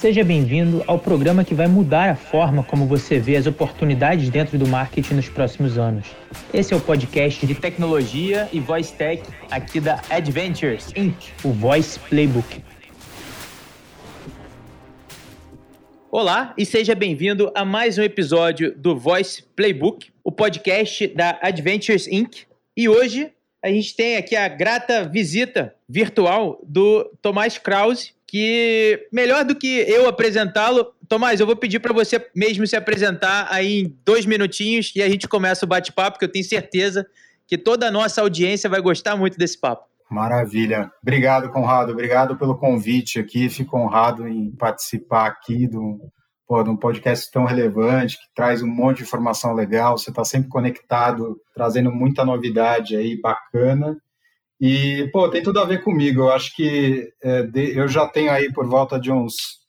Seja bem-vindo ao programa que vai mudar a forma como você vê as oportunidades dentro do marketing nos próximos anos. Esse é o podcast de tecnologia e voice tech aqui da Adventures Inc., o Voice Playbook. Olá e seja bem-vindo a mais um episódio do Voice Playbook, o podcast da Adventures Inc. E hoje a gente tem aqui a grata visita virtual do Tomás Krause, que melhor do que eu apresentá-lo, Tomás, eu vou pedir para você mesmo se apresentar aí em dois minutinhos e a gente começa o bate-papo, que eu tenho certeza que toda a nossa audiência vai gostar muito desse papo. Maravilha. Obrigado, Conrado. Obrigado pelo convite aqui. Fico honrado em participar aqui do, pô, de um podcast tão relevante, que traz um monte de informação legal. Você está sempre conectado, trazendo muita novidade aí bacana. E, pô, tem tudo a ver comigo. Eu acho que é, de, eu já tenho aí por volta de uns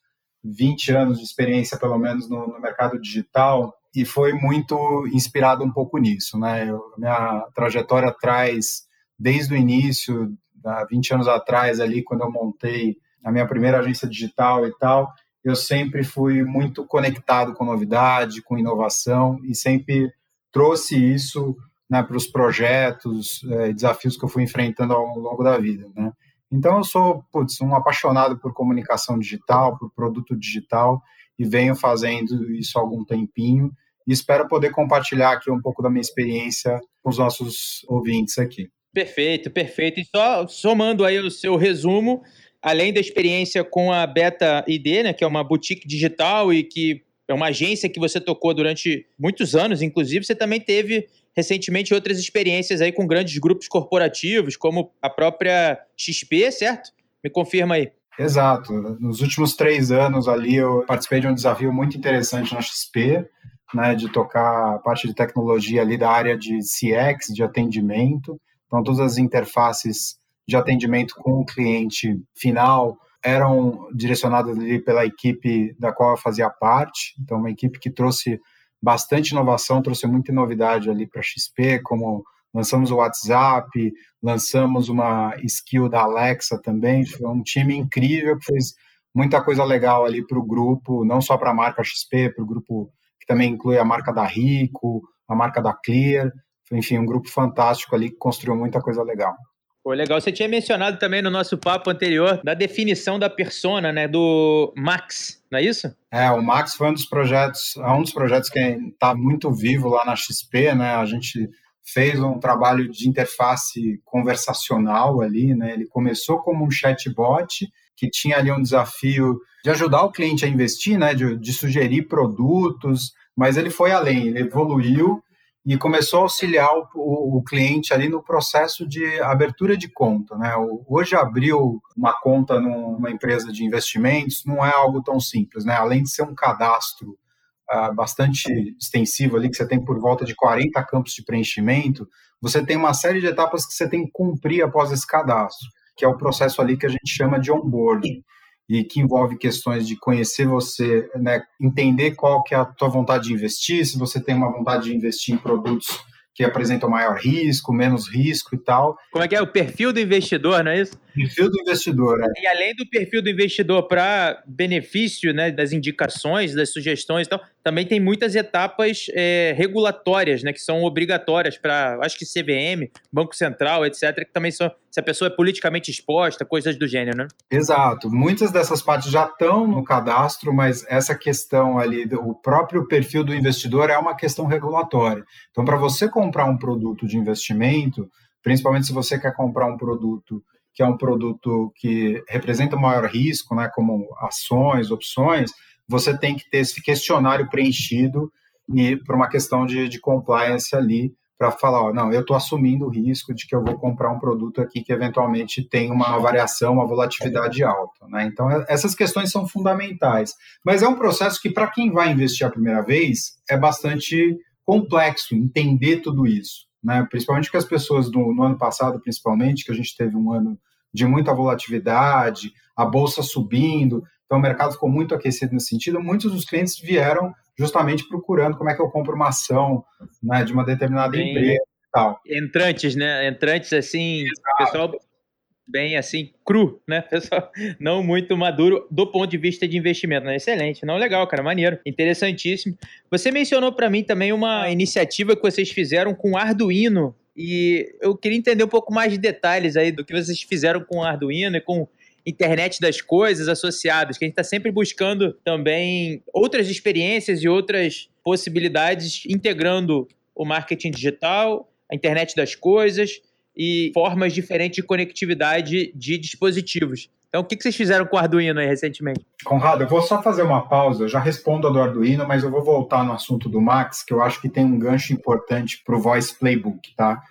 20 anos de experiência, pelo menos, no, no mercado digital, e foi muito inspirado um pouco nisso, né? Eu, minha trajetória traz, desde o início, há 20 anos atrás, ali, quando eu montei a minha primeira agência digital e tal, eu sempre fui muito conectado com novidade, com inovação, e sempre trouxe isso né, para os projetos, é, desafios que eu fui enfrentando ao longo da vida, né? Então eu sou putz, um apaixonado por comunicação digital, por produto digital e venho fazendo isso há algum tempinho e espero poder compartilhar aqui um pouco da minha experiência com os nossos ouvintes aqui. Perfeito, perfeito. E só somando aí o seu resumo, além da experiência com a Beta ID, né, que é uma boutique digital e que é uma agência que você tocou durante muitos anos, inclusive, você também teve recentemente outras experiências aí com grandes grupos corporativos, como a própria XP, certo? Me confirma aí. Exato. Nos últimos três anos ali eu participei de um desafio muito interessante na XP, né, de tocar a parte de tecnologia ali da área de CX, de atendimento. Então todas as interfaces de atendimento com o cliente final eram direcionadas ali pela equipe da qual eu fazia parte. Então uma equipe que trouxe bastante inovação, trouxe muita novidade ali para a XP, como lançamos o WhatsApp, lançamos uma skill da Alexa também, foi um time incrível que fez muita coisa legal ali para o grupo, não só para a marca XP, para o grupo que também inclui a marca da Rico, a marca da Clear, enfim, um grupo fantástico ali que construiu muita coisa legal. Pô, legal. Você tinha mencionado também no nosso papo anterior da definição da persona, né, do Max, não é isso? É, o Max foi um dos projetos, é um dos projetos que está muito vivo lá na XP, né? A gente fez um trabalho de interface conversacional ali, né? Ele começou como um chatbot que tinha ali um desafio de ajudar o cliente a investir, né? De, de sugerir produtos, mas ele foi além, ele evoluiu e começou a auxiliar o, o, cliente ali no processo de abertura de conta. Né? Hoje, abrir uma conta numa empresa de investimentos não é algo tão simples. Né? Além de ser um cadastro uh, bastante extensivo ali, que você tem por volta de 40 campos de preenchimento, você tem uma série de etapas que você tem que cumprir após esse cadastro, que é o processo ali que a gente chama de onboarding e que envolve questões de conhecer você, né, entender qual que é a tua vontade de investir, se você tem uma vontade de investir em produtos que apresentam maior risco, menos risco e tal. Como é que é o perfil do investidor, não é isso? Perfil do investidor, é. E além do perfil do investidor para benefício né, das indicações, das sugestões e tal, também tem muitas etapas é, regulatórias, né, que são obrigatórias para, acho que CVM, Banco Central, etc., que também são, se a pessoa é politicamente exposta, coisas do gênero, né? Exato. Muitas dessas partes já estão no cadastro, mas essa questão ali, o próprio perfil do investidor é uma questão regulatória. Então, para você comprar um produto de investimento, principalmente se você quer comprar um produto que é um produto que representa maior risco, né, como ações, opções, você tem que ter esse questionário preenchido e por uma questão de, de compliance ali para falar, ó, não, eu estou assumindo o risco de que eu vou comprar um produto aqui que eventualmente tem uma variação, uma volatilidade alta. Né? Então, é, essas questões são fundamentais. Mas é um processo que, para quem vai investir a primeira vez, é bastante complexo entender tudo isso. Né? Principalmente que as pessoas no, no ano passado, principalmente, que a gente teve um ano de muita volatilidade, a bolsa subindo, então o mercado ficou muito aquecido nesse sentido. Muitos dos clientes vieram justamente procurando como é que eu compro uma ação né, de uma determinada Bem, empresa e tal. Entrantes, né? Entrantes assim, Exato. pessoal bem assim, cru, né, pessoal? Não muito maduro do ponto de vista de investimento. Né? Excelente, não legal, cara, maneiro, interessantíssimo. Você mencionou para mim também uma iniciativa que vocês fizeram com Arduino e eu queria entender um pouco mais de detalhes aí do que vocês fizeram com Arduino e com internet das coisas associadas, que a gente está sempre buscando também outras experiências e outras possibilidades, integrando o marketing digital, a internet das coisas e formas diferentes de conectividade de dispositivos. Então, o que vocês fizeram com o Arduino aí recentemente? Conrado, eu vou só fazer uma pausa, eu já respondo a do Arduino, mas eu vou voltar no assunto do Max, que eu acho que tem um gancho importante para o Voice Playbook, tá?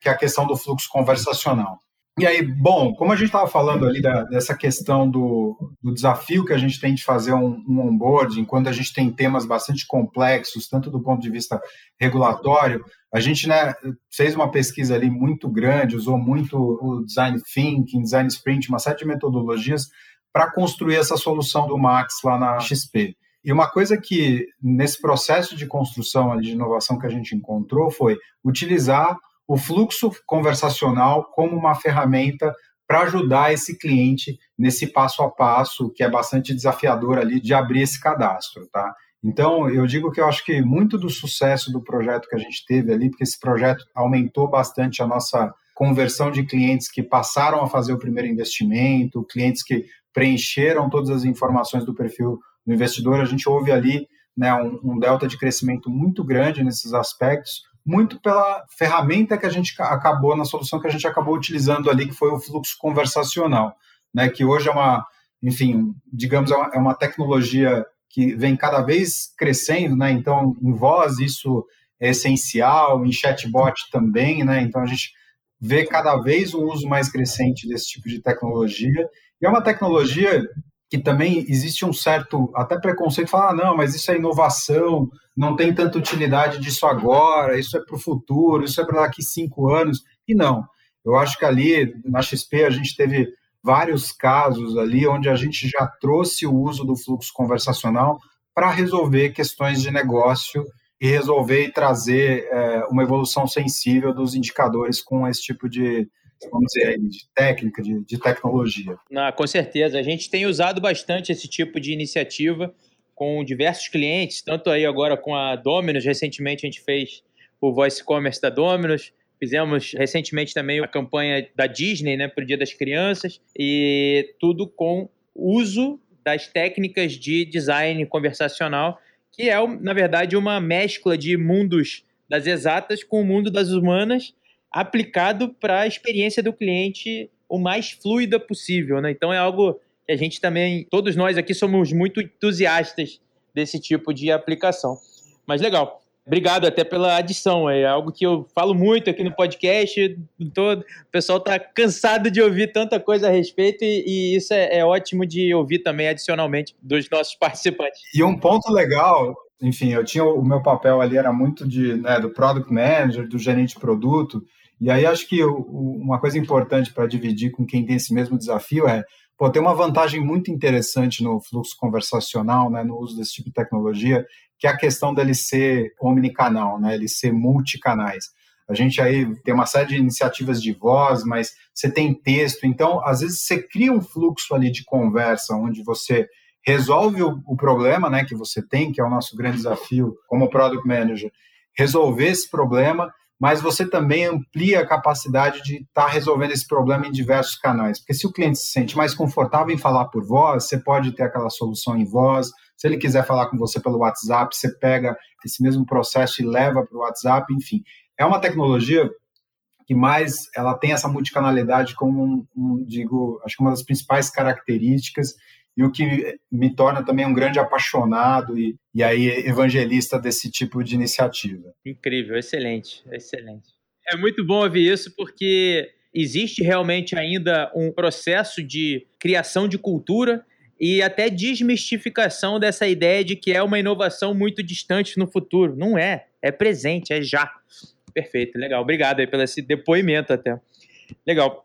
Que é a questão do fluxo conversacional. E aí, bom, como a gente estava falando ali da, dessa questão do, do, desafio que a gente tem de fazer um, um onboarding, quando a gente tem temas bastante complexos, tanto do ponto de vista regulatório, a gente né, fez uma pesquisa ali muito grande, usou muito o design thinking, design sprint, uma série de metodologias para construir essa solução do Max lá na XP. E uma coisa que nesse processo de construção de inovação que a gente encontrou foi utilizar o fluxo conversacional como uma ferramenta para ajudar esse cliente nesse passo a passo que é bastante desafiador ali de abrir esse cadastro, tá? Então, eu digo que eu acho que muito do sucesso do projeto que a gente teve ali, porque esse projeto aumentou bastante a nossa conversão de clientes que passaram a fazer o primeiro investimento, clientes que preencheram todas as informações do perfil do investidor, a gente houve ali né, um, um delta de crescimento muito grande nesses aspectos, muito pela ferramenta que a gente acabou, na solução que a gente acabou utilizando ali, que foi o fluxo conversacional, né, que hoje é uma, enfim, digamos, é uma, é uma tecnologia que vem cada vez crescendo, né, então em voz isso é essencial, em chatbot também, né, então a gente vê cada vez um uso mais crescente desse tipo de tecnologia, e é uma tecnologia que também existe um certo até preconceito, falar, ah, não, mas isso é inovação, não tem tanta utilidade disso agora, isso é para o futuro, isso é para daqui cinco anos. E não, eu acho que ali na XP a gente teve vários casos ali onde a gente já trouxe o uso do fluxo conversacional para resolver questões de negócio e resolver e trazer é, uma evolução sensível dos indicadores com esse tipo de, vamos dizer, de técnica, de, de tecnologia. Não, com certeza. A gente tem usado bastante esse tipo de iniciativa com diversos clientes, tanto aí agora com a Dominus, recentemente a gente fez o Voice Commerce da Dominus, fizemos recentemente também a campanha da Disney né, para o Dia das Crianças, e tudo com uso das técnicas de design conversacional, que é, na verdade, uma mescla de mundos das exatas com o mundo das humanas, aplicado para a experiência do cliente o mais fluida possível, né? Então é algo que a gente também, todos nós aqui somos muito entusiastas desse tipo de aplicação. Mas legal. Obrigado até pela adição, é algo que eu falo muito aqui no podcast. Todo, o pessoal está cansado de ouvir tanta coisa a respeito e, e isso é, é ótimo de ouvir também adicionalmente dos nossos participantes. E um ponto legal enfim, eu tinha o meu papel ali era muito de né, do product manager, do gerente de produto, e aí acho que uma coisa importante para dividir com quem tem esse mesmo desafio é pô, tem uma vantagem muito interessante no fluxo conversacional, né, no uso desse tipo de tecnologia, que é a questão dele ser omnicanal, né, ele ser multicanais. A gente aí tem uma série de iniciativas de voz, mas você tem texto, então às vezes você cria um fluxo ali de conversa onde você resolve o, o problema, né, que você tem, que é o nosso grande desafio como product manager, resolver esse problema mas você também amplia a capacidade de estar tá resolvendo esse problema em diversos canais. Porque se o cliente se sente mais confortável em falar por voz, você pode ter aquela solução em voz. Se ele quiser falar com você pelo WhatsApp, você pega esse mesmo processo e leva para o WhatsApp, enfim. É uma tecnologia que mais ela tem essa multicanalidade como um, um digo, acho que uma das principais características e o que me torna também um grande apaixonado e, e aí evangelista desse tipo de iniciativa. Incrível, excelente, excelente. É muito bom ouvir isso porque existe realmente ainda um processo de criação de cultura e até desmistificação dessa ideia de que é uma inovação muito distante no futuro. Não é, é presente, é já. Perfeito, legal. Obrigado aí pelo esse depoimento até. Legal.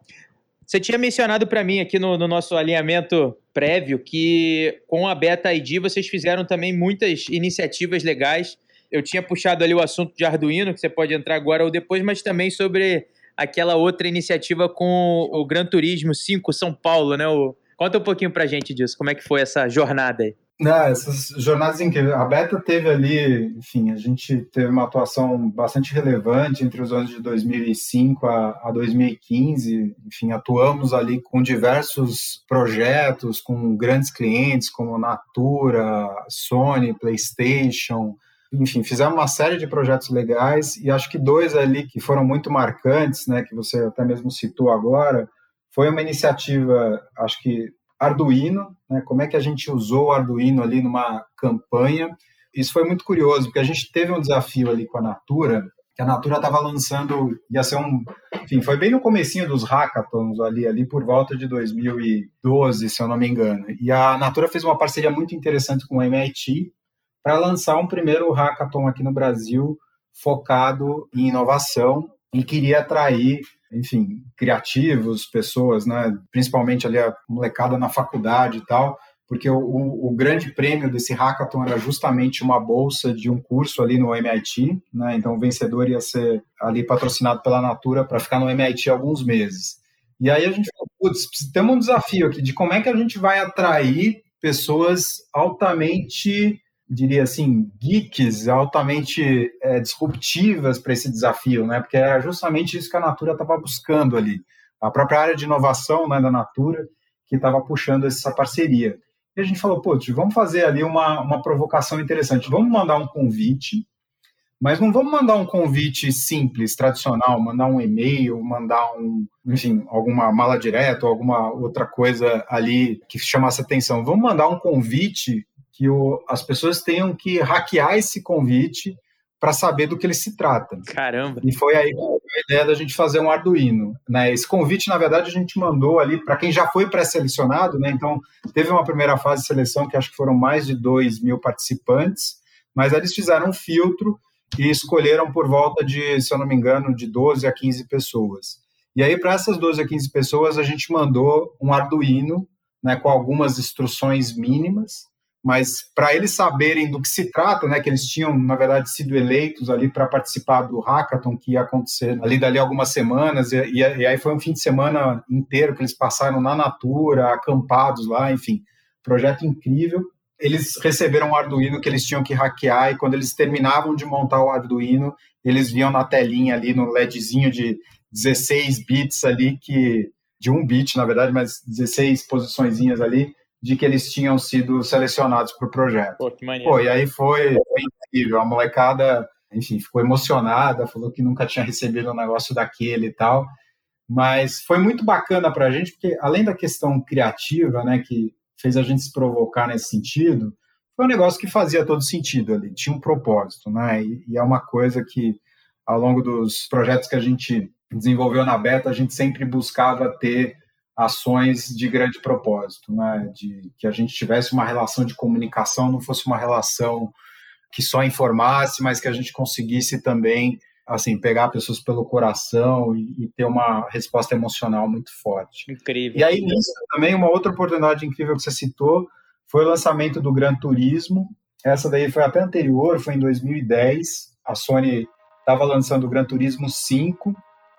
Você tinha mencionado para mim aqui no, no, nosso alinhamento prévio que com a Beta ID vocês fizeram também muitas iniciativas legais. Eu tinha puxado ali o assunto de Arduino, que você pode entrar agora ou depois, mas também sobre aquela outra iniciativa com o Gran Turismo 5 São Paulo, né? O... Conta um pouquinho pra gente disso, como é que foi essa jornada aí? Não, essas jornadas incríveis. A Beta teve ali, enfim, a gente teve uma atuação bastante relevante entre os anos de 2005 a, a 2015. Enfim, atuamos ali com diversos projetos, com grandes clientes como Natura, Sony, PlayStation. Enfim, fizemos uma série de projetos legais e acho que dois ali que foram muito marcantes, né, que você até mesmo citou agora, foi uma iniciativa, acho que Arduino, né? como é que a gente usou o Arduino ali numa campanha. Isso foi muito curioso, porque a gente teve um desafio ali com a Natura, que a Natura estava lançando, ia ser um, enfim, foi bem no comecinho dos hackathons ali, ali por volta de 2012, se eu não me engano. E a Natura fez uma parceria muito interessante com o MIT para lançar um primeiro hackathon aqui no Brasil focado em inovação e queria atrair enfim, criativos, pessoas, né, principalmente ali a molecada na faculdade e tal, porque o, o, grande prêmio desse hackathon era justamente uma bolsa de um curso ali no MIT, né, então o vencedor ia ser ali patrocinado pela Natura para ficar no MIT alguns meses. E aí a gente falou, putz, temos um desafio aqui de como é que a gente vai atrair pessoas altamente diria assim, geeks altamente é, disruptivas para esse desafio, né? Porque era justamente isso que a Natura estava buscando ali. A própria área de inovação né, da Natura que estava puxando essa parceria. E a gente falou, putz, vamos fazer ali uma, uma provocação interessante. Vamos mandar um convite, mas não vamos mandar um convite simples, tradicional, mandar um e-mail, mandar um, enfim, alguma mala direta ou alguma outra coisa ali que chamasse atenção. Vamos mandar um convite que o, as pessoas tenham que hackear esse convite para saber do que ele se trata. Caramba! E foi aí a ideia da gente fazer um Arduino. Né? Esse convite, na verdade, a gente mandou ali para quem já foi pré-selecionado, né? então teve uma primeira fase de seleção que acho que foram mais de 2 mil participantes, mas eles fizeram um filtro e escolheram por volta de, se eu não me engano, de 12 a 15 pessoas. E aí, para essas 12 a 15 pessoas, a gente mandou um Arduino né, com algumas instruções mínimas, mas para eles saberem do que se trata, né, que eles tinham, na verdade, sido eleitos ali para participar do hackathon que ia acontecer ali dali algumas semanas, e, e, e, aí foi um fim de semana inteiro que eles passaram na Natura, acampados lá, enfim, projeto incrível. Eles receberam um Arduino que eles tinham que hackear, e quando eles terminavam de montar o Arduino, eles viam na telinha ali, no LEDzinho de 16 bits ali, que de um bit, na verdade, mas 16 posiçõezinhas ali, de que eles tinham sido selecionados para o projeto. Pô, que maneiro. Pô, e aí foi, foi incrível. A molecada, enfim, ficou emocionada, falou que nunca tinha recebido um negócio daquele e tal. Mas foi muito bacana para a gente, porque além da questão criativa, né, que fez a gente se provocar nesse sentido, foi um negócio que fazia todo sentido ali, tinha um propósito, né? E, e é uma coisa que, ao longo dos projetos que a gente desenvolveu na Beta, a gente sempre buscava ter ações de grande propósito, né? de que a gente tivesse uma relação de comunicação, não fosse uma relação que só informasse, mas que a gente conseguisse também assim pegar pessoas pelo coração e, e ter uma resposta emocional muito forte. Incrível. E aí nisso também uma outra oportunidade incrível que você citou foi o lançamento do Gran Turismo. Essa daí foi até anterior, foi em 2010. A Sony estava lançando o Gran Turismo 5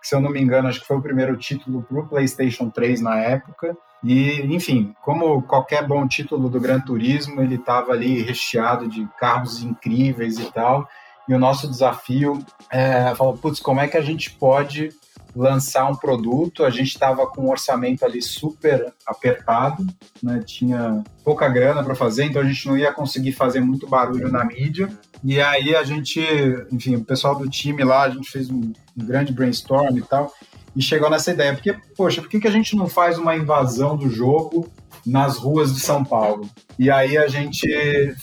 se eu não me engano, acho que foi o primeiro título para o PlayStation 3 na época. E, enfim, como qualquer bom título do Gran Turismo, ele estava ali recheado de carros incríveis e tal. E o nosso desafio é falar, putz, como é que a gente pode lançar um produto? A gente estava com um orçamento ali super apertado, né? tinha pouca grana para fazer, então a gente não ia conseguir fazer muito barulho na mídia. E aí a gente, enfim, o pessoal do time lá, a gente fez um, grande brainstorm e tal, e chegou nessa ideia. Porque, poxa, por que, que a gente não faz uma invasão do jogo nas ruas de São Paulo? E aí a gente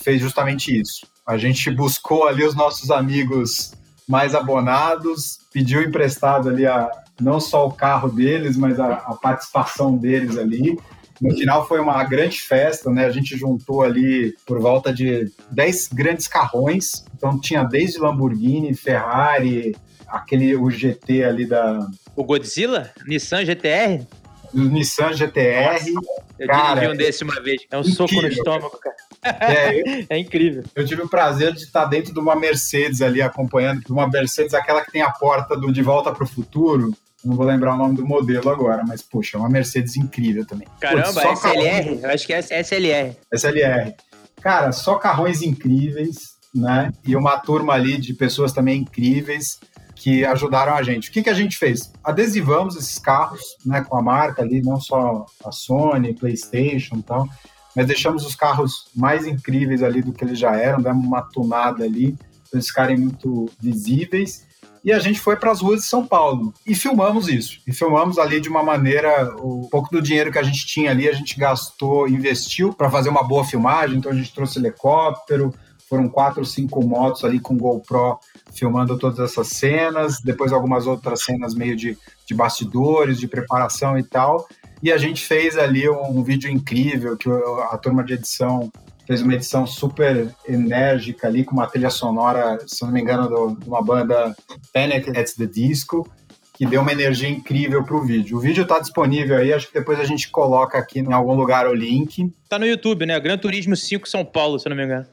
fez justamente isso. A gente buscou ali os nossos amigos mais abonados, pediu emprestado ali a, não só o carro deles, mas a, a participação deles ali. No final foi uma grande festa, né? A gente juntou ali por volta de 10 grandes carrões. Então tinha desde Lamborghini, Ferrari, aquele o GT ali da. O Godzilla? Nissan GTR? O Nissan GTR. Nossa, eu cara, dirigi um desse uma vez. É um incrível. soco no estômago, cara. É, eu, é, incrível. Eu tive o prazer de estar dentro de uma Mercedes ali acompanhando, uma Mercedes aquela que tem a porta do De Volta para o Futuro, não vou lembrar o nome do modelo agora, mas, puxa, é uma Mercedes incrível também. Caramba, Putz, SLR? Eu acho que é SLR. SLR. Cara, só carrões incríveis, né? E uma turma ali de pessoas também incríveis que ajudaram a gente. O que, que a gente fez? Adesivamos esses carros, né, com a marca ali, não só a Sony, PlayStation e tal, mas deixamos os carros mais incríveis ali do que eles já eram, demos uma tunada ali, para eles ficarem muito visíveis e a gente foi para as ruas de São Paulo e filmamos isso. E filmamos ali de uma maneira, o pouco do dinheiro que a gente tinha ali, a gente gastou, investiu para fazer uma boa filmagem. Então a gente trouxe helicóptero, foram quatro ou cinco motos ali com GoPro filmando todas essas cenas, depois algumas outras cenas meio de, de bastidores, de preparação e tal. E a gente fez ali um, um vídeo incrível que a turma de edição fez uma edição super enérgica ali, com uma trilha sonora, se não me engano, do, de uma banda Panic at the Disco, que deu uma energia incrível para o vídeo. O vídeo está disponível aí, acho que depois a gente coloca aqui em algum lugar o link. Tá no YouTube, né? Gran Turismo 5 São Paulo, se não me engano.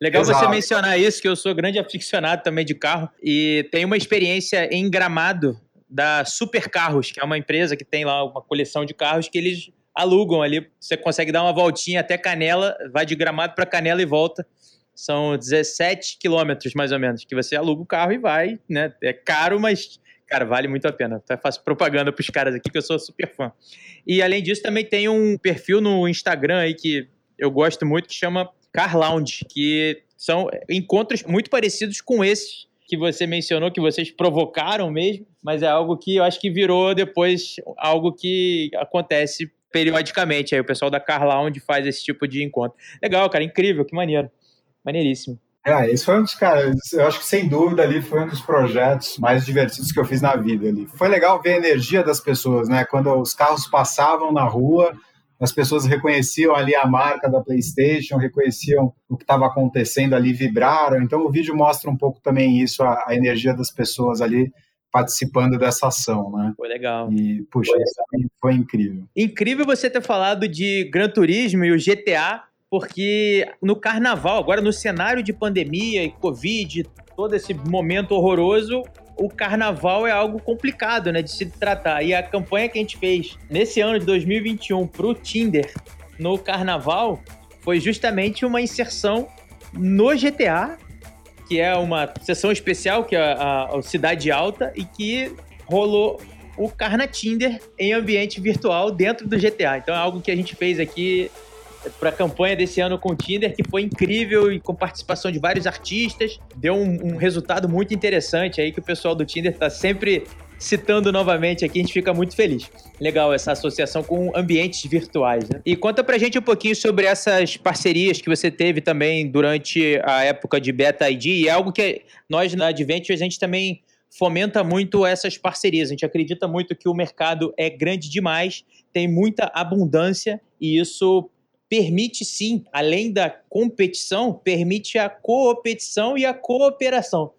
Legal Exato. você mencionar isso, que eu sou grande aficionado também de carro e tenho uma experiência em Gramado da Super Carros, que é uma empresa que tem lá uma coleção de carros que eles alugam ali. Você consegue dar uma voltinha até Canela, vai de Gramado para Canela e volta. São 17 quilômetros, mais ou menos, que você aluga o carro e vai, né? É caro, mas, cara, vale muito a pena. Até faço propaganda para os caras aqui, que eu sou super fã. E, além disso, também tem um perfil no Instagram aí que eu gosto muito, que chama Car Lounge, que são encontros muito parecidos com esses que você mencionou, que vocês provocaram mesmo, mas é algo que eu acho que virou depois algo que acontece periodicamente. Aí o pessoal da Car Lounge faz esse tipo de encontro. Legal, cara, incrível, que maneiro. Maneiríssimo. É, esse foi um dos caras, eu acho que sem dúvida ali foi um dos projetos mais divertidos que eu fiz na vida ali. Foi legal ver a energia das pessoas, né? Quando os carros passavam na rua, as pessoas reconheciam ali a marca da PlayStation, reconheciam o que estava acontecendo ali, vibraram. Então o vídeo mostra um pouco também isso, a, a energia das pessoas ali participando dessa ação, né? Foi legal. E, puxa, foi, foi incrível. Incrível você ter falado de Gran Turismo e o GTA, porque no carnaval, agora no cenário de pandemia e Covid, todo esse momento horroroso, o carnaval é algo complicado, né, de se tratar. E a campanha que a gente fez nesse ano de 2021 para o Tinder no carnaval foi justamente uma inserção no GTA que é uma sessão especial, que é a, a Cidade Alta, e que rolou o Carna Tinder em ambiente virtual dentro do GTA. Então é algo que a gente fez aqui para a campanha desse ano com o Tinder, que foi incrível e com participação de vários artistas. Deu um, um resultado muito interessante aí que o pessoal do Tinder está sempre citando novamente aqui, a gente fica muito feliz. Legal essa associação com ambientes virtuais. Né? E conta pra gente um pouquinho sobre essas parcerias que você teve também durante a época de Beta ID. E é algo que nós na Adventures a gente também fomenta muito essas parcerias. A gente acredita muito que o mercado é grande demais, tem muita abundância e isso permite sim, além da competição, permite a coopetição e a cooperação.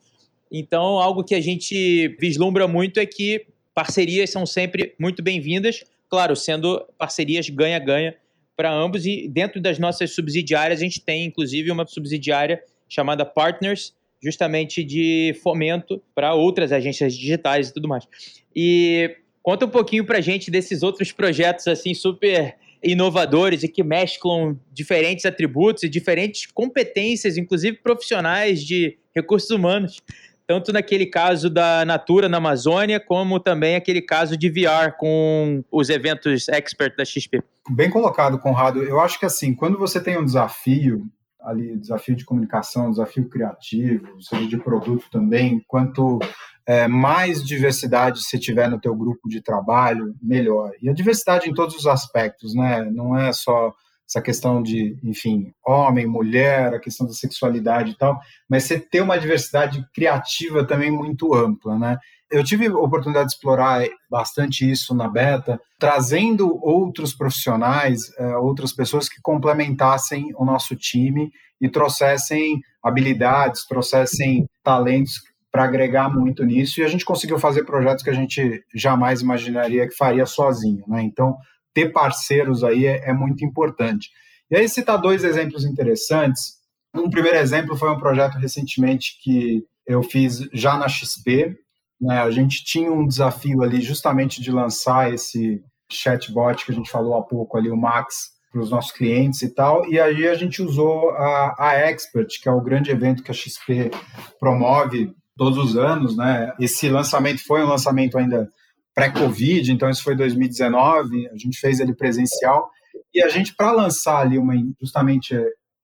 Então, algo que a gente vislumbra muito é que parcerias são sempre muito bem-vindas, claro, sendo parcerias ganha-ganha para ambos. E dentro das nossas subsidiárias, a gente tem inclusive uma subsidiária chamada Partners, justamente de fomento para outras agências digitais e tudo mais. E conta um pouquinho para a gente desses outros projetos assim super inovadores e que mesclam diferentes atributos e diferentes competências, inclusive profissionais de recursos humanos, tanto naquele caso da Natura na Amazônia, como também aquele caso de VR com os eventos expert da XP. Bem colocado, Conrado. Eu acho que assim, quando você tem um desafio ali, desafio de comunicação, desafio criativo, seja de produto também, quanto é, mais diversidade você tiver no teu grupo de trabalho, melhor. E a diversidade em todos os aspectos, né? Não é só essa questão de, enfim, homem, mulher, a questão da sexualidade e tal, mas você ter uma diversidade criativa também muito ampla, né? Eu tive a oportunidade de explorar bastante isso na beta, trazendo outros profissionais, é, outras pessoas que complementassem o nosso time e trouxessem habilidades, trouxessem talentos para agregar muito nisso. E a gente conseguiu fazer projetos que a gente jamais imaginaria que faria sozinho, né? Então, ter parceiros aí é, é muito importante. E aí citar dois exemplos interessantes. Um primeiro exemplo foi um projeto recentemente que eu fiz já na XP, Né? A gente tinha um desafio ali justamente de lançar esse chatbot que a gente falou há pouco ali, o Max, para os nossos clientes e tal. E aí a gente usou a, a Expert, que é o grande evento que a XP promove todos os anos, né? Esse lançamento foi um lançamento ainda pré-Covid, então isso foi 2019, a gente fez ele presencial. E a gente, para lançar ali uma, justamente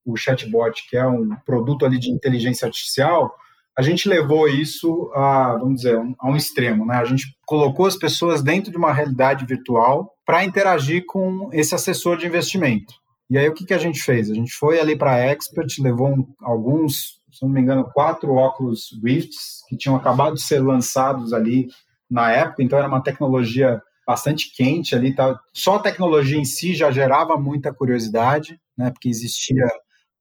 o chatbot, que é um produto ali de inteligência artificial, a gente levou isso a, vamos dizer, a um extremo, né? A gente colocou as pessoas dentro de uma realidade virtual para interagir com esse assessor de investimento. E aí o que, que a gente fez? A gente foi ali para a Expert, levou um, alguns, se não me engano, quatro óculos Rifts que tinham acabado de ser lançados ali na época, então era uma tecnologia bastante quente ali, tá? só a tecnologia em si já gerava muita curiosidade, né? Porque existia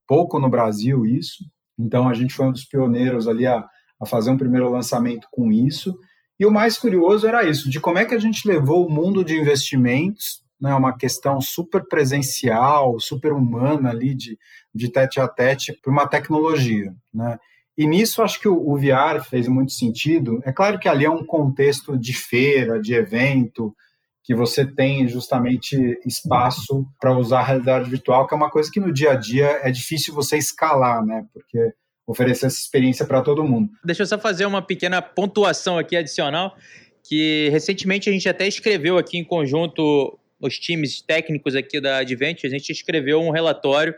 pouco no Brasil isso. Então a gente foi um dos pioneiros ali a, a fazer um primeiro lançamento com isso. E o mais curioso era isso, de como é que a gente levou o mundo de investimentos, né, uma questão super presencial, super humana ali de, de tete a tete para uma tecnologia, né? E nisso acho que o, o VR fez muito sentido. É claro que ali é um contexto de feira, de evento, que você tem justamente espaço para usar a realidade virtual, que é uma coisa que no dia a dia é difícil você escalar, né? Porque oferecer essa experiência para todo mundo. Deixa eu só fazer uma pequena pontuação aqui adicional, que recentemente a gente até escreveu aqui em conjunto os times técnicos aqui da Advent, a gente escreveu um relatório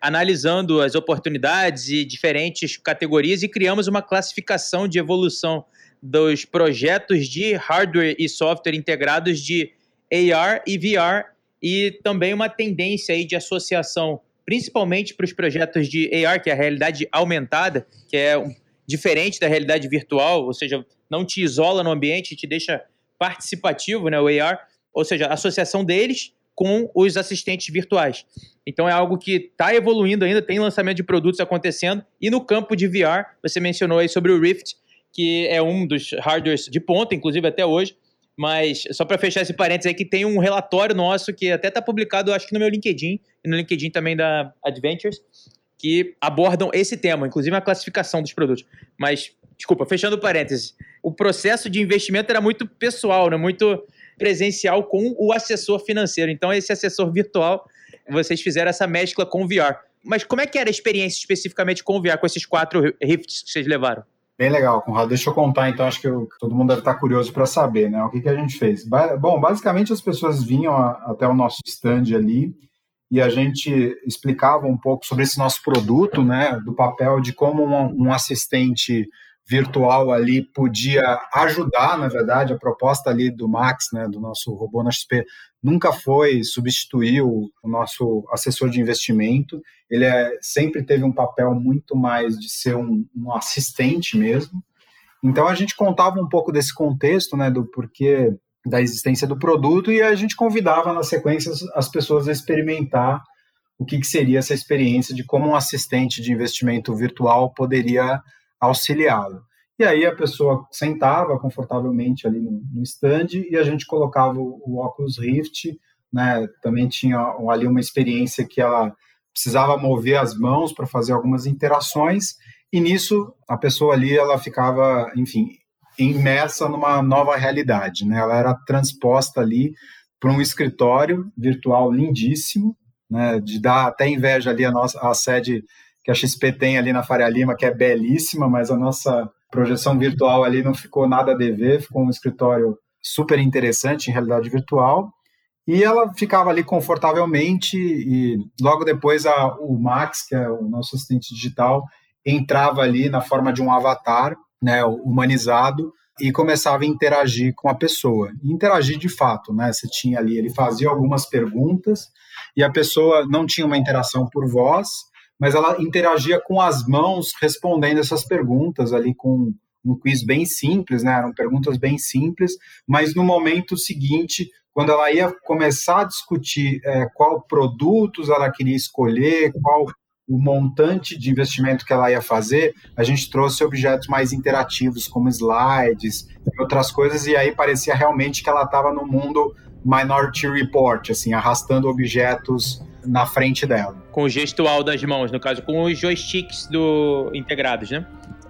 analisando as oportunidades e diferentes categorias e criamos uma classificação de evolução dos projetos de hardware e software integrados de AR e VR e também uma tendência aí de associação, principalmente para os projetos de AR, que é a realidade aumentada, que é diferente da realidade virtual, ou seja, não te isola no ambiente, te deixa participativo, né, o AR, ou seja, associação deles com os assistentes virtuais. Então é algo que está evoluindo ainda, tem lançamento de produtos acontecendo, e no campo de VR, você mencionou aí sobre o Rift, que é um dos hardwares de ponta, inclusive até hoje. Mas só para fechar esse parênteses aí, que tem um relatório nosso que até está publicado, acho que no meu LinkedIn, e no LinkedIn também da Adventures, que abordam esse tema, inclusive a classificação dos produtos. Mas, desculpa, fechando o parênteses, o processo de investimento era muito pessoal, né? muito presencial com o assessor financeiro. Então, esse assessor virtual, vocês fizeram essa mescla com o VR. Mas como é que era a experiência especificamente com o VR, com esses quatro Rifts que vocês levaram? Bem legal, Conrado. Deixa eu contar, então, acho que eu, todo mundo deve estar curioso para saber, né? O que, que a gente fez? Ba bom, basicamente as pessoas vinham a, até o nosso stand ali e a gente explicava um pouco sobre esse nosso produto, né? Do papel de como um, um assistente virtual ali podia ajudar, na verdade, a proposta ali do Max, né, do nosso robô na XP, nunca foi substituir o, nosso assessor de investimento. Ele é, sempre teve um papel muito mais de ser um, um, assistente mesmo. Então a gente contava um pouco desse contexto, né, do porquê da existência do produto e a gente convidava na sequência as pessoas a experimentar o que, que seria essa experiência de como um assistente de investimento virtual poderia auxiliá-lo. E aí a pessoa sentava confortavelmente ali no, no stand e a gente colocava o, o óculos Rift, né? Também tinha ali uma experiência que ela precisava mover as mãos para fazer algumas interações e nisso a pessoa ali ela ficava, enfim, imersa numa nova realidade, né? Ela era transposta ali para um escritório virtual lindíssimo, né? De dar até inveja ali a nossa a sede que a XP tem ali na Faria Lima, que é belíssima, mas a nossa projeção virtual ali não ficou nada a dever, ficou um escritório super interessante em realidade virtual. E ela ficava ali confortavelmente e logo depois a, o Max, que é o nosso assistente digital, entrava ali na forma de um avatar, né, humanizado, e começava a interagir com a pessoa. Interagir de fato, né? Você tinha ali, ele fazia algumas perguntas e a pessoa não tinha uma interação por voz, mas ela interagia com as mãos respondendo essas perguntas ali com um quiz bem simples, né? Eram perguntas bem simples, mas no momento seguinte, quando ela ia começar a discutir é, qual produtos ela queria escolher, qual o montante de investimento que ela ia fazer, a gente trouxe objetos mais interativos, como slides e outras coisas, e aí parecia realmente que ela estava no mundo Minority Report, assim, arrastando objetos na frente dela. Com o gestual das mãos, no caso, com os joysticks do integrados, né?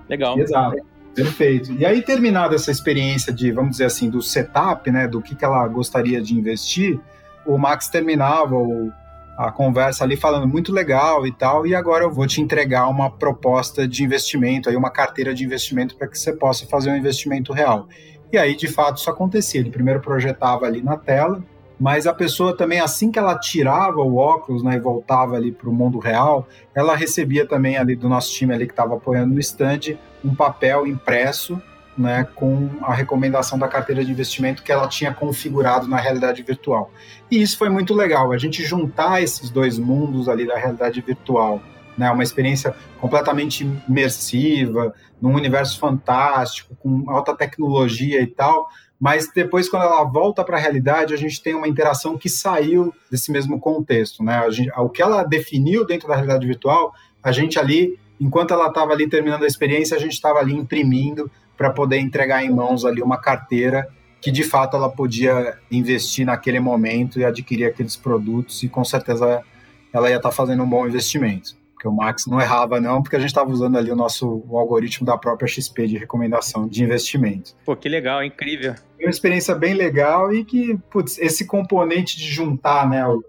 Legal. Exato. Perfeito. E aí, terminada essa experiência de, vamos dizer assim, do setup, né, do que, que ela gostaria de investir, o Max terminava o, a conversa ali falando muito legal e tal, e agora eu vou te entregar uma proposta de investimento, aí uma carteira de investimento para que você possa fazer um investimento real. E aí, de fato, isso acontecia. Ele primeiro projetava ali na tela, mas a pessoa também, assim que ela tirava o óculos né, e voltava ali para o mundo real, ela recebia também ali do nosso time ali que estava apoiando no stand um papel impresso né, com a recomendação da carteira de investimento que ela tinha configurado na realidade virtual. E isso foi muito legal, a gente juntar esses dois mundos ali da realidade virtual, né, uma experiência completamente imersiva, num universo fantástico, com alta tecnologia e tal, mas depois, quando ela volta para a realidade, a gente tem uma interação que saiu desse mesmo contexto. Né? Gente, o que ela definiu dentro da realidade virtual, a gente ali, enquanto ela estava ali terminando a experiência, a gente estava ali imprimindo para poder entregar em mãos ali uma carteira que de fato ela podia investir naquele momento e adquirir aqueles produtos e com certeza ela ia estar tá fazendo um bom investimento porque o Max não errava não, porque a gente estava usando ali o nosso o algoritmo da própria XP de recomendação de investimento. Pô, que legal, incrível. Foi uma experiência bem legal e que, putz, esse componente de juntar, né, o,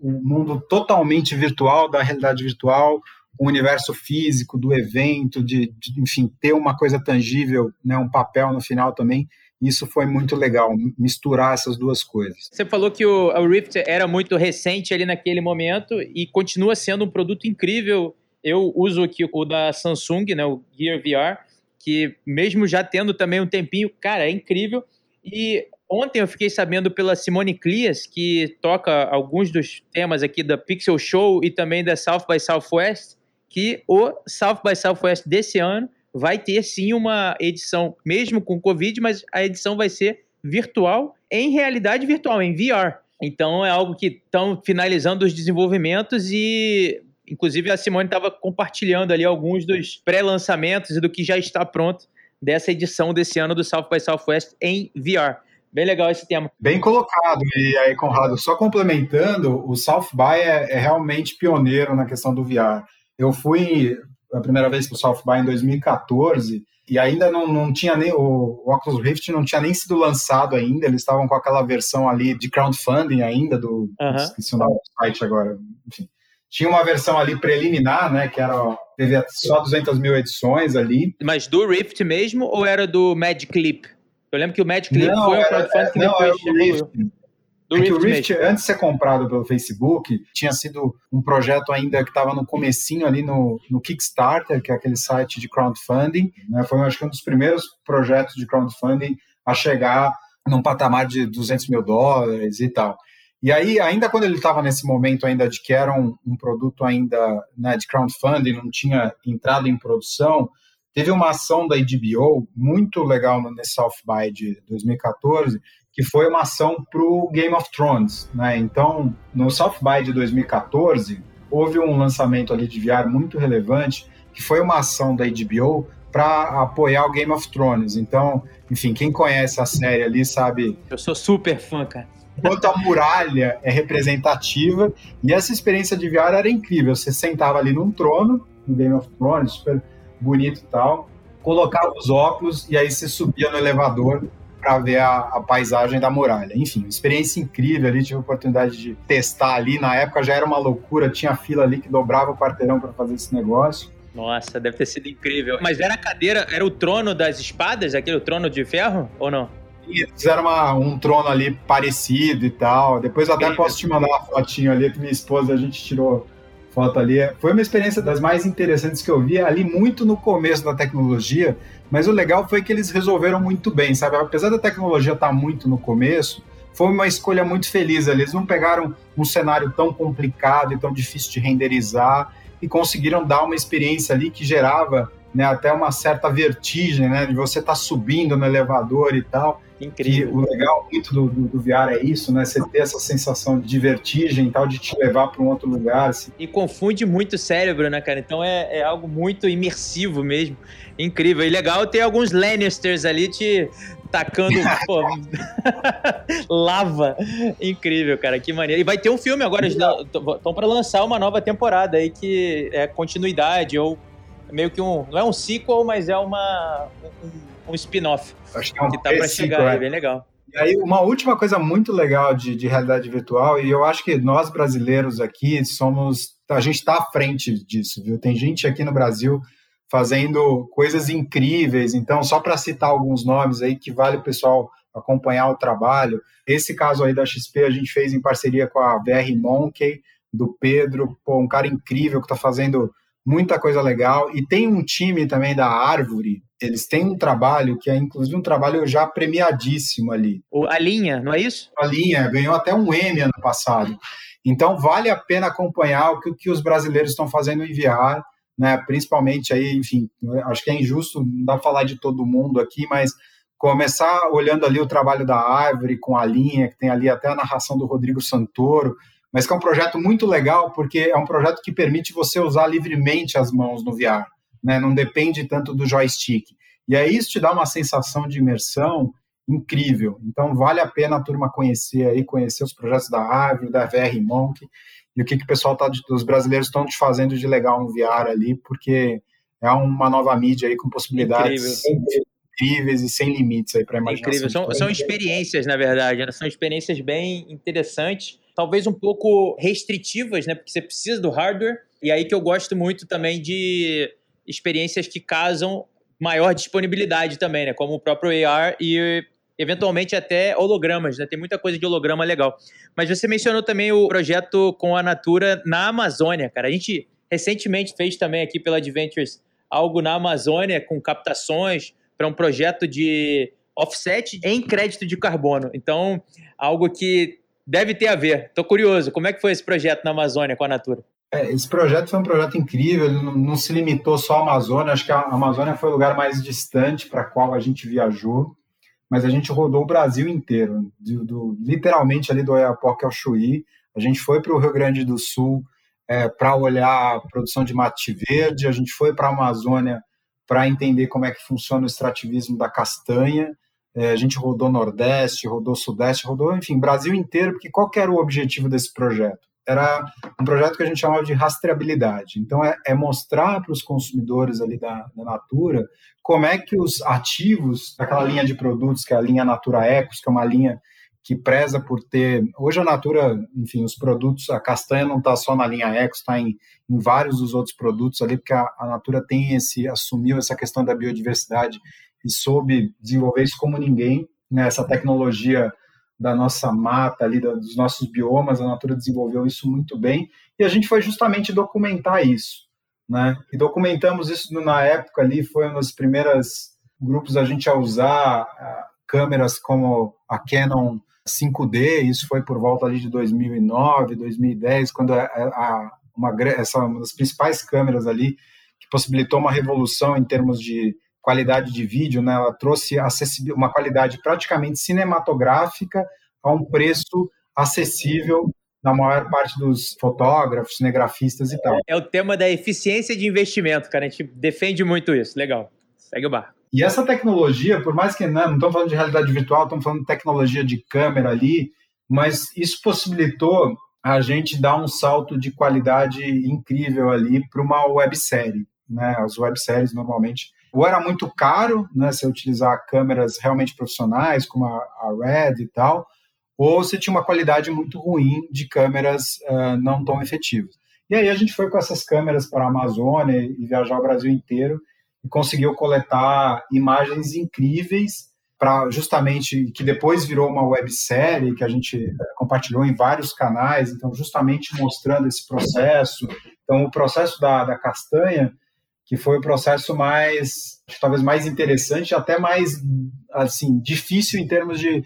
o mundo totalmente virtual, da realidade virtual, o universo físico do evento, de, de, enfim, ter uma coisa tangível, né, um papel no final também, isso foi muito legal, misturar essas duas coisas. Você falou que o, Rift era muito recente ali naquele momento e continua sendo um produto incrível. Eu uso aqui o da Samsung, né, o Gear VR, que mesmo já tendo também um tempinho, cara, é incrível. E ontem eu fiquei sabendo pela Simone Clias, que toca alguns dos temas aqui da Pixel Show e também da South by Southwest, que o South by Southwest desse ano vai ter sim uma edição, mesmo com Covid, mas a edição vai ser virtual, em realidade virtual, em VR. Então é algo que estão finalizando os desenvolvimentos e, inclusive, a Simone estava compartilhando ali alguns dos pré-lançamentos e do que já está pronto dessa edição desse ano do South by Southwest em VR. Bem legal esse tema. Bem colocado. E aí, Conrado, só complementando, o South by é, é realmente pioneiro na questão do VR. Eu fui a primeira vez para o South by em 2014 e ainda não, não tinha nem o, o Oculus Rift não tinha nem sido lançado ainda, eles estavam com aquela versão ali de crowdfunding ainda do uhum. esqueci o nome do site agora, enfim. Tinha uma versão ali preliminar, né, que era teve só 200 mil edições ali. Mas do Rift mesmo ou era do Magic Leap? Eu lembro que o Magic Leap não, foi um crowdfunding que não, depois era o Rift. Do é que o Rift, mesmo. antes de ser comprado pelo Facebook, tinha sido um projeto ainda que estava no comecinho ali no, no Kickstarter, que é aquele site de crowdfunding. Né? Foi, acho que, um dos primeiros projetos de crowdfunding a chegar num patamar de 200 mil dólares e tal. E aí, ainda quando ele estava nesse momento ainda de que era um, um produto ainda né, de crowdfunding, não tinha entrado em produção, teve uma ação da HBO muito legal no South by de 2014, que foi uma ação para o Game of Thrones. Né? Então, no South by de 2014, houve um lançamento ali de VR muito relevante, que foi uma ação da HBO para apoiar o Game of Thrones. Então, enfim, quem conhece a série ali sabe. Eu sou super fã, cara. Quanto a muralha é representativa, e essa experiência de VR era incrível. Você sentava ali num trono, no Game of Thrones, super bonito e tal, colocava os óculos e aí você subia no elevador para ver a, a, paisagem da muralha. Enfim, experiência incrível ali, tive a oportunidade de testar ali. Na época já era uma loucura, tinha fila ali que dobrava o quarteirão para fazer esse negócio. Nossa, deve ter sido incrível. Mas era a cadeira, era o trono das espadas, aquele trono de ferro, ou não? Fizeram uma, um trono ali parecido e tal. Depois eu até posso te mandar uma fotinho ali que minha esposa a gente tirou foto ali. Foi uma experiência das mais interessantes que eu vi ali muito no começo da tecnologia, mas o legal foi que eles resolveram muito bem, sabe? Apesar da tecnologia estar muito no começo, foi uma escolha muito feliz ali. Eles não pegaram um cenário tão complicado e tão difícil de renderizar e conseguiram dar uma experiência ali que gerava né, até uma certa vertigem, né, de você estar tá subindo no elevador e tal. Incrível. Que o legal muito do, do, do, VR é isso, né? Você ter essa sensação de vertigem e tal, de te levar para um outro lugar. Assim. E confunde muito o cérebro, né, cara? Então é, é algo muito imersivo mesmo. Incrível. E legal ter alguns Lannisters ali te tacando pô, lava. Incrível, cara. Que maneiro. E vai ter um filme agora, estão para lançar uma nova temporada aí que é continuidade ou meio que um. Não é um sequel, mas é uma, um, um spin-off. Acho que é um que tá para chegar, é. é bem legal. E aí, uma última coisa muito legal de, de, realidade virtual, e eu acho que nós brasileiros aqui somos. A gente está à frente disso, viu? Tem gente aqui no Brasil fazendo coisas incríveis. Então, só para citar alguns nomes aí que vale o pessoal acompanhar o trabalho. Esse caso aí da XP a gente fez em parceria com a VR Monkey, do Pedro, pô, um cara incrível que está fazendo muita coisa legal. E tem um time também da Árvore, eles têm um trabalho que é inclusive um trabalho já premiadíssimo ali. A linha, não é isso? A linha, ganhou até um M ano passado. Então vale a pena acompanhar o que, que os brasileiros estão fazendo em VR, né? Principalmente aí, enfim, acho que é injusto, não dá pra falar de todo mundo aqui, mas começar olhando ali o trabalho da Árvore com a linha, que tem ali até a narração do Rodrigo Santoro, mas que é um projeto muito legal porque é um projeto que permite você usar livremente as mãos no VR, né? Não depende tanto do joystick. E aí isso te dá uma sensação de imersão incrível. Então vale a pena a turma conhecer aí, conhecer os projetos da Árvore, da VR Monk e o que, que o pessoal tá, os brasileiros estão te fazendo de legal no VR ali, porque é uma nova mídia aí com possibilidades incrível incríveis e sem limites aí para imaginação. Incrível, são, são experiências, na verdade, né? são experiências bem interessantes, talvez um pouco restritivas, né? Porque você precisa do hardware, e aí que eu gosto muito também de experiências que casam maior disponibilidade também, né? Como o próprio AR e eventualmente até hologramas, né? Tem muita coisa de holograma legal. Mas você mencionou também o projeto com a Natura na Amazônia, cara. A gente recentemente fez também aqui pela Adventures algo na Amazônia com captações, para um projeto de offset em crédito de carbono. Então, algo que deve ter a ver. Estou curioso, como é que foi esse projeto na Amazônia com a Natura? É, esse projeto foi um projeto incrível, ele não, não, se limitou só à Amazônia, acho que a Amazônia foi o lugar mais distante para qual a gente viajou, mas a gente rodou o Brasil inteiro, do, do, literalmente ali do Oiapoque ao Chuí, a gente foi para o Rio Grande do Sul é, para olhar a produção de mate verde, a gente foi para a Amazônia para entender como é que funciona o extrativismo da castanha. É, a gente rodou Nordeste, rodou Sudeste, rodou, enfim, Brasil inteiro, porque qual era o objetivo desse projeto? Era um projeto que a gente chamava de rastreabilidade. Então, é, é mostrar para os consumidores ali da, da, Natura como é que os ativos daquela linha de produtos, que é a linha Natura Ecos, que é uma linha que preza por ter. Hoje a Natura, enfim, os produtos, a castanha não está só na linha Eco, está em, em, vários dos outros produtos ali, porque a, a, Natura tem esse, assumiu essa questão da biodiversidade e soube desenvolver isso como ninguém, né, essa tecnologia da nossa mata ali, da, dos nossos biomas, a Natura desenvolveu isso muito bem, e a gente foi justamente documentar isso, né, e documentamos isso na época ali, foi um dos primeiros grupos a gente a usar a, câmeras como a Canon 5D, isso foi por volta ali de 2009, 2010, quando a, a, uma, essa, uma das principais câmeras ali, que possibilitou uma revolução em termos de qualidade de vídeo, né? ela trouxe uma qualidade praticamente cinematográfica a um preço acessível na maior parte dos fotógrafos, cinegrafistas e tal. É o tema da eficiência de investimento, cara. A gente defende muito isso. Legal. Segue o bar. E essa tecnologia, por mais que né, não estamos falando de realidade virtual, estamos falando de tecnologia de câmera ali, mas isso possibilitou a gente dar um salto de qualidade incrível ali para uma websérie. Né? As webséries normalmente ou era muito caro, né, se utilizar câmeras realmente profissionais, como a, a Red e tal, ou você tinha uma qualidade muito ruim de câmeras uh, não tão efetivas. E aí a gente foi com essas câmeras para a Amazônia e viajar o Brasil inteiro e conseguiu coletar imagens incríveis para justamente que depois virou uma websérie que a gente eh, compartilhou em vários canais, então justamente mostrando esse processo. Então o processo da, da castanha, que foi o processo mais, talvez mais interessante, até mais assim difícil em termos de,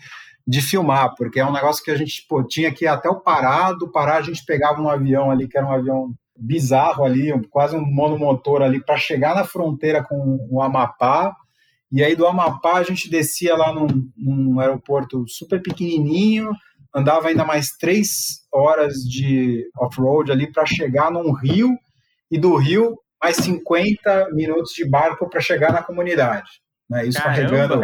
de filmar, porque é um negócio que a gente pô, tinha que ir até o parado, parar a gente pegava um avião ali que era um avião bizarro ali, quase um monomotor ali, para chegar na fronteira com o Amapá. E aí do Amapá a gente descia lá num, num aeroporto super pequenininho, andava ainda mais três horas de off-road ali para chegar num rio, e do rio mais 50 minutos de barco para chegar na comunidade. Né? Isso carregando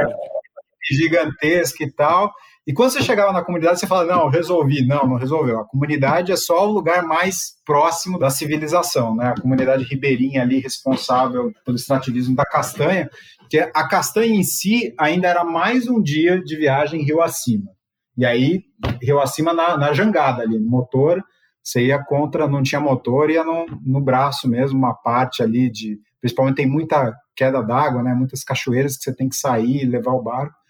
gigantesco e tal. E quando você chegava na comunidade, você fala: não, resolvi. Não, não resolveu. A comunidade é só o lugar mais próximo da civilização, né? A comunidade ribeirinha ali, responsável pelo extrativismo da castanha, que a castanha em si ainda era mais um dia de viagem rio acima. E aí, rio acima na, na jangada ali, no motor, você ia contra, não tinha motor, ia no, no braço mesmo, uma parte ali de. Principalmente tem muita queda d'água, né? Muitas cachoeiras que você tem que sair e levar o barco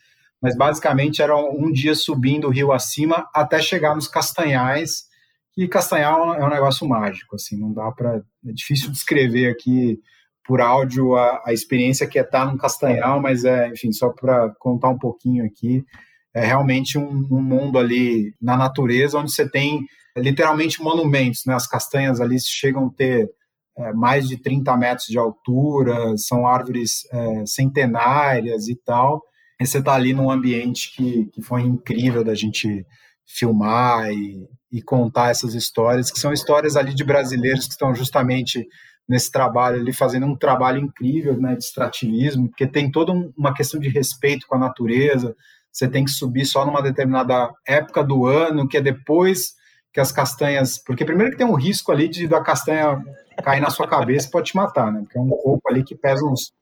mas basicamente era um dia subindo o rio acima até chegar nos Castanhais, que Castanhal é um negócio mágico, assim, não dá para é difícil descrever aqui por áudio a, a experiência que é estar num Castanhal, mas é, enfim, só para contar um pouquinho aqui, é realmente um, um, mundo ali na natureza onde você tem literalmente monumentos, né? As castanhas ali chegam a ter é, mais de 30 metros de altura, são árvores é, centenárias e tal, e você está ali num ambiente que, que foi incrível da gente filmar e, e contar essas histórias, que são histórias ali de brasileiros que estão justamente nesse trabalho ali, fazendo um trabalho incrível né, de extrativismo, porque tem toda uma questão de respeito com a natureza, você tem que subir só numa determinada época do ano, que é depois que as castanhas. Porque primeiro que tem um risco ali de da castanha cair na sua cabeça pode te matar, né? Porque é um coco ali que pesa uns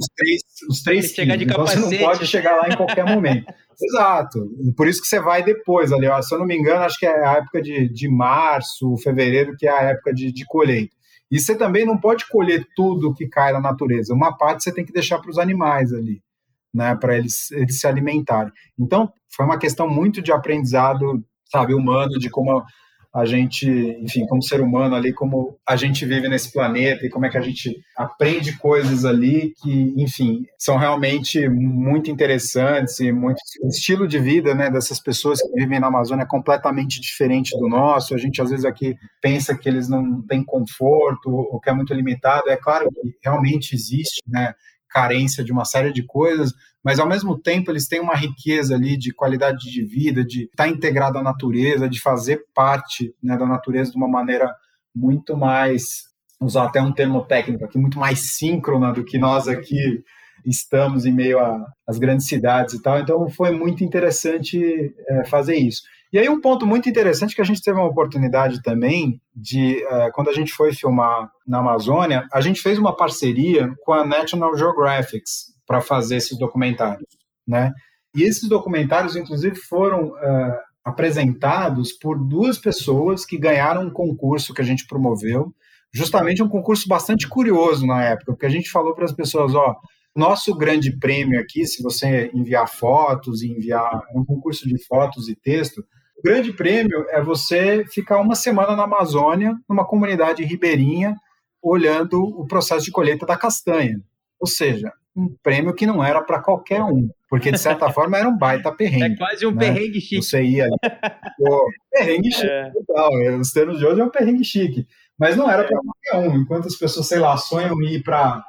os três, os três de então você não pode chegar lá em qualquer momento. Exato. Por isso que você vai depois ali. Ó. Se eu não me engano, acho que é a época de, de março, fevereiro, que é a época de, de colheita. E você também não pode colher tudo que cai na natureza. Uma parte você tem que deixar para os animais ali, né, para eles, eles se alimentarem. Então, foi uma questão muito de aprendizado, sabe, humano, de como a gente, enfim, como ser humano ali, como a gente vive nesse planeta e como é que a gente aprende coisas ali que, enfim, são realmente muito interessantes e muito o estilo de vida, né, dessas pessoas que vivem na Amazônia é completamente diferente do nosso. A gente às vezes aqui pensa que eles não têm conforto ou que é muito limitado. É claro que realmente existe, né, carência de uma série de coisas, mas ao mesmo tempo eles têm uma riqueza ali de qualidade de vida, de estar integrado à natureza, de fazer parte né, da natureza de uma maneira muito mais, usar até um termo técnico aqui, muito mais síncrona do que nós aqui estamos em meio às grandes cidades e tal. Então foi muito interessante é, fazer isso. E aí um ponto muito interessante que a gente teve uma oportunidade também de, é, quando a gente foi filmar na Amazônia, a gente fez uma parceria com a National Geographic para fazer esses documentários, né? E esses documentários, inclusive, foram uh, apresentados por duas pessoas que ganharam um concurso que a gente promoveu, justamente um concurso bastante curioso na época, porque a gente falou para as pessoas, ó, nosso grande prêmio aqui, se você enviar fotos, enviar um concurso de fotos e texto, o grande prêmio é você ficar uma semana na Amazônia, numa comunidade ribeirinha, olhando o processo de colheita da castanha. Ou seja, um prêmio que não era para qualquer um, porque de certa forma era um baita perrengue. É quase um né? perrengue chique. Você ia pô, perrengue chique, é. total. É, os termos de hoje é um perrengue chique, mas não era para qualquer um. Enquanto as pessoas, sei lá, sonham ir para,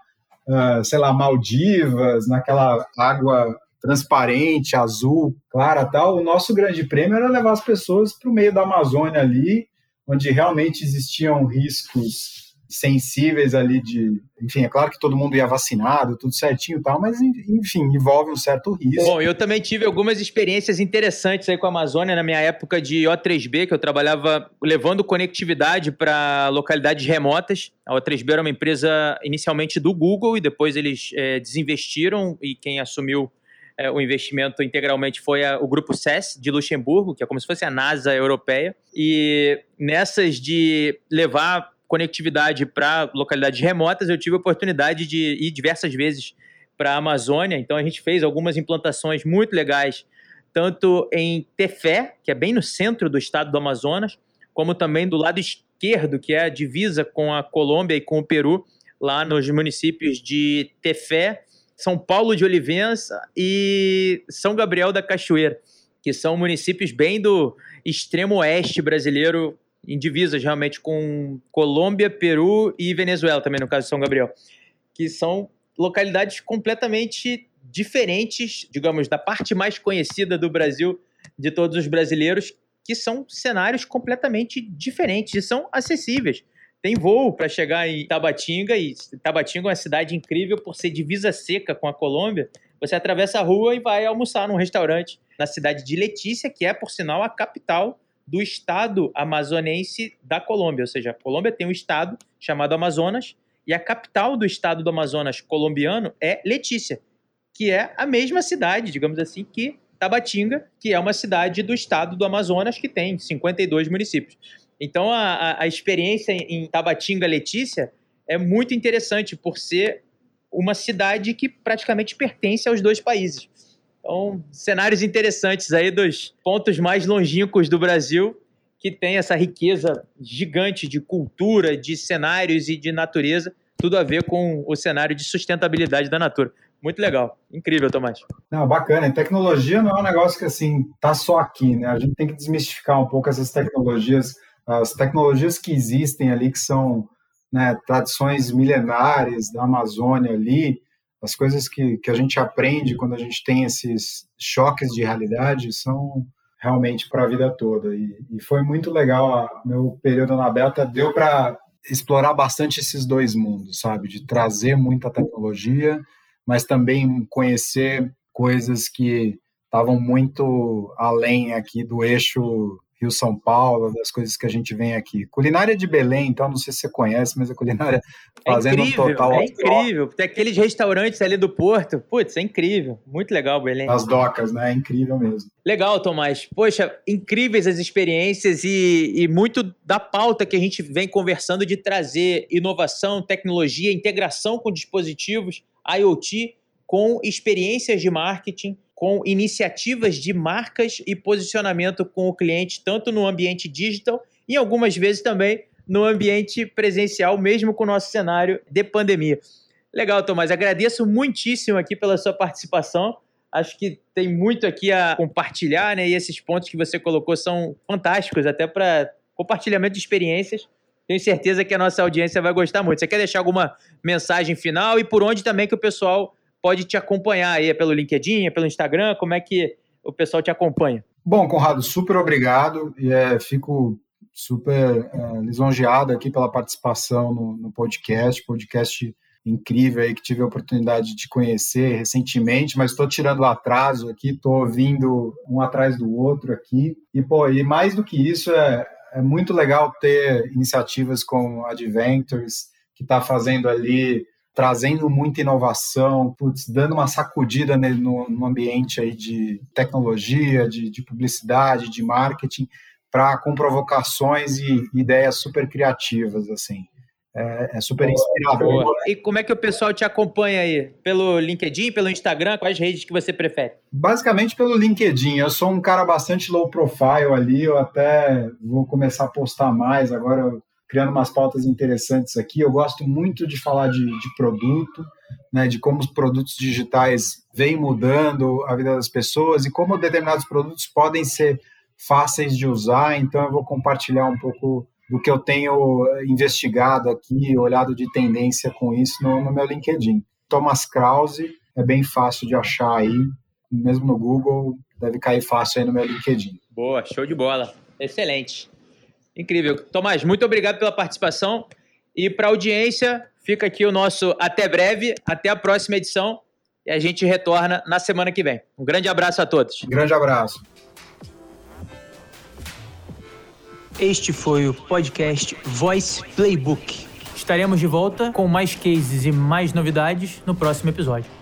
uh, sei lá, Maldivas, naquela água transparente, azul, clara, tal. O nosso grande prêmio era levar as pessoas para o meio da Amazônia ali, onde realmente existiam riscos sensíveis ali de. Enfim, é claro que todo mundo ia vacinado, tudo certinho e tal, mas enfim, envolve um certo risco. Bom, eu também tive algumas experiências interessantes aí com a Amazônia na minha época de O3B, que eu trabalhava levando conectividade para localidades remotas. A O3B era uma empresa inicialmente do Google e depois eles é, desinvestiram e quem assumiu é, o investimento integralmente foi a, o grupo SES de Luxemburgo, que é como se fosse a NASA europeia. E nessas de levar conectividade para localidades remotas, eu tive a oportunidade de ir diversas vezes para a Amazônia. Então a gente fez algumas implantações muito legais, tanto em Tefé, que é bem no centro do estado do Amazonas, como também do lado esquerdo, que é a divisa com a Colômbia e com o Peru, lá nos municípios de Tefé, São Paulo de Olivença e São Gabriel da Cachoeira, que são municípios bem do extremo oeste brasileiro, em divisas realmente com Colômbia, Peru e Venezuela também, no caso de São Gabriel, que são localidades completamente diferentes, digamos, da parte mais conhecida do Brasil de todos os brasileiros, que são cenários completamente diferentes e são acessíveis. Tem voo para chegar em Tabatinga, e Tabatinga é uma cidade incrível por ser divisa seca com a Colômbia. Você atravessa a rua e vai almoçar num restaurante na cidade de Letícia, que é, por sinal, a capital do estado amazonense da Colômbia. Ou seja, a Colômbia tem um estado chamado Amazonas e a capital do estado do Amazonas colombiano é Letícia, que é a mesma cidade, digamos assim, que Tabatinga, que é uma cidade do estado do Amazonas que tem 52 municípios. Então, a, a experiência em Tabatinga, Letícia, é muito interessante por ser uma cidade que praticamente pertence aos dois países. Então, cenários interessantes aí dos pontos mais longínquos do Brasil, que tem essa riqueza gigante de cultura, de cenários e de natureza, tudo a ver com o cenário de sustentabilidade da natura. Muito legal. Incrível, Tomás. Não, bacana. Tecnologia não é um negócio que, assim, tá só aqui, né? A gente tem que desmistificar um pouco essas tecnologias, as tecnologias que existem ali, que são né, tradições milenares da Amazônia ali, as coisas que, que a gente aprende quando a gente tem esses choques de realidade são realmente para a vida toda. E, e, foi muito legal, a, meu período na Beta deu para explorar bastante esses dois mundos, sabe? De trazer muita tecnologia, mas também conhecer coisas que estavam muito além aqui do eixo Rio-São Paulo, das coisas que a gente vem aqui. Culinária de Belém, então, não sei se você conhece, mas a culinária é fazendo incrível, um total... É incrível, tem aqueles restaurantes ali do Porto, putz, é incrível, muito legal Belém. As docas, né, é incrível mesmo. Legal, Tomás. Poxa, incríveis as experiências e, e muito da pauta que a gente vem conversando de trazer inovação, tecnologia, integração com dispositivos, IoT, com experiências de marketing, com iniciativas de marcas e posicionamento com o cliente, tanto no ambiente digital e algumas vezes também no ambiente presencial, mesmo com o nosso cenário de pandemia. Legal, Tomás. Agradeço muitíssimo aqui pela sua participação. Acho que tem muito aqui a compartilhar, né? E esses pontos que você colocou são fantásticos, até para compartilhamento de experiências. Tenho certeza que a nossa audiência vai gostar muito. Você quer deixar alguma mensagem final e por onde também que o pessoal pode te acompanhar aí? É pelo LinkedIn, é pelo Instagram? Como é que o pessoal te acompanha? Bom, Conrado, super obrigado e é, fico super é, lisonjeado aqui pela participação no, no, podcast, podcast incrível aí que tive a oportunidade de conhecer recentemente, mas estou tirando atraso aqui, estou ouvindo um atrás do outro aqui e pô, e mais do que isso é, é muito legal ter iniciativas como Adventures que está fazendo ali trazendo muita inovação, putz, dando uma sacudida no, no, ambiente aí de tecnologia, de, de publicidade, de marketing, para com provocações e ideias super criativas, assim. É, é super inspirador. E como é que o pessoal te acompanha aí? Pelo LinkedIn, pelo Instagram? Quais redes que você prefere? Basicamente pelo LinkedIn. Eu sou um cara bastante low profile ali, eu até vou começar a postar mais. Agora criando umas pautas interessantes aqui. Eu gosto muito de falar de, de produto, né, de como os produtos digitais vêm mudando a vida das pessoas e como determinados produtos podem ser fáceis de usar. Então, eu vou compartilhar um pouco do que eu tenho investigado aqui, olhado de tendência com isso no, no meu LinkedIn. Thomas Krause é bem fácil de achar aí, mesmo no Google, deve cair fácil aí no meu LinkedIn. Boa, show de bola. Excelente. Incrível. Tomás, muito obrigado pela participação. E para a audiência, fica aqui o nosso até breve, até a próxima edição. E a gente retorna na semana que vem. Um grande abraço a todos. Um grande abraço. Este foi o podcast Voice Playbook. Estaremos de volta com mais cases e mais novidades no próximo episódio.